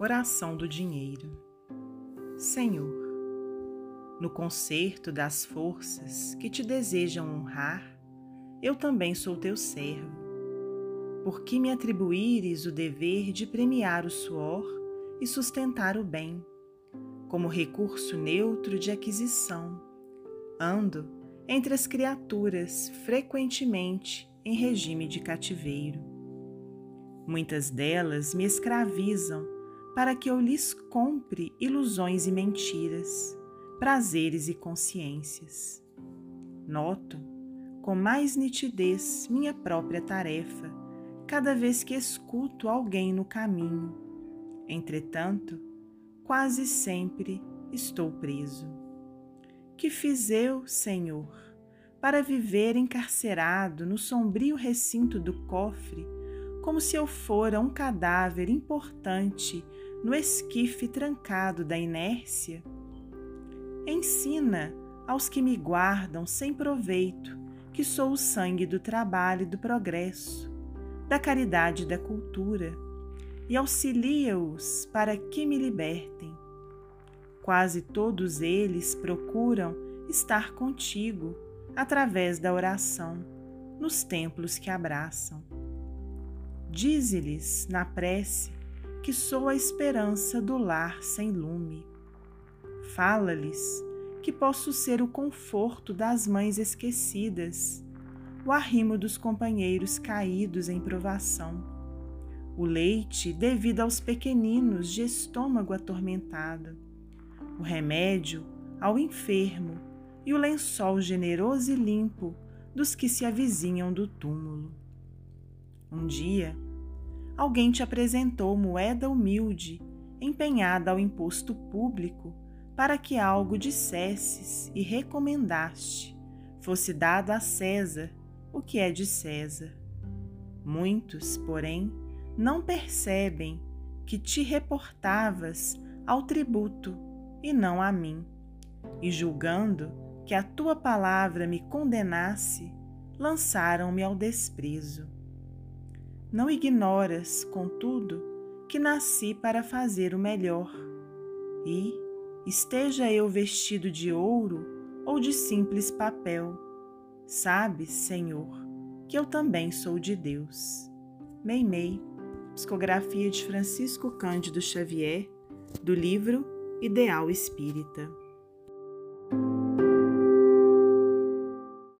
Oração do dinheiro. Senhor, no concerto das forças que te desejam honrar, eu também sou teu servo. Por que me atribuíres o dever de premiar o suor e sustentar o bem, como recurso neutro de aquisição? Ando entre as criaturas frequentemente em regime de cativeiro. Muitas delas me escravizam para que eu lhes compre ilusões e mentiras, prazeres e consciências. Noto com mais nitidez minha própria tarefa cada vez que escuto alguém no caminho. Entretanto, quase sempre estou preso. Que fiz eu, Senhor, para viver encarcerado no sombrio recinto do cofre, como se eu fora um cadáver importante no esquife trancado da inércia? Ensina aos que me guardam sem proveito que sou o sangue do trabalho e do progresso, da caridade e da cultura, e auxilia-os para que me libertem. Quase todos eles procuram estar contigo através da oração, nos templos que abraçam. Dize-lhes na prece que sou a esperança do lar sem lume. Fala-lhes que posso ser o conforto das mães esquecidas, o arrimo dos companheiros caídos em provação, o leite devido aos pequeninos de estômago atormentado, o remédio ao enfermo e o lençol generoso e limpo dos que se avizinham do túmulo. Um dia, alguém te apresentou moeda humilde, empenhada ao imposto público, para que algo dissesses e recomendaste, fosse dado a César o que é de César. Muitos, porém, não percebem que te reportavas ao tributo e não a mim, e julgando que a tua palavra me condenasse, lançaram-me ao desprezo. Não ignoras, contudo, que nasci para fazer o melhor. E, esteja eu vestido de ouro ou de simples papel, sabes, Senhor, que eu também sou de Deus. Meimei, psicografia de Francisco Cândido Xavier, do livro Ideal Espírita.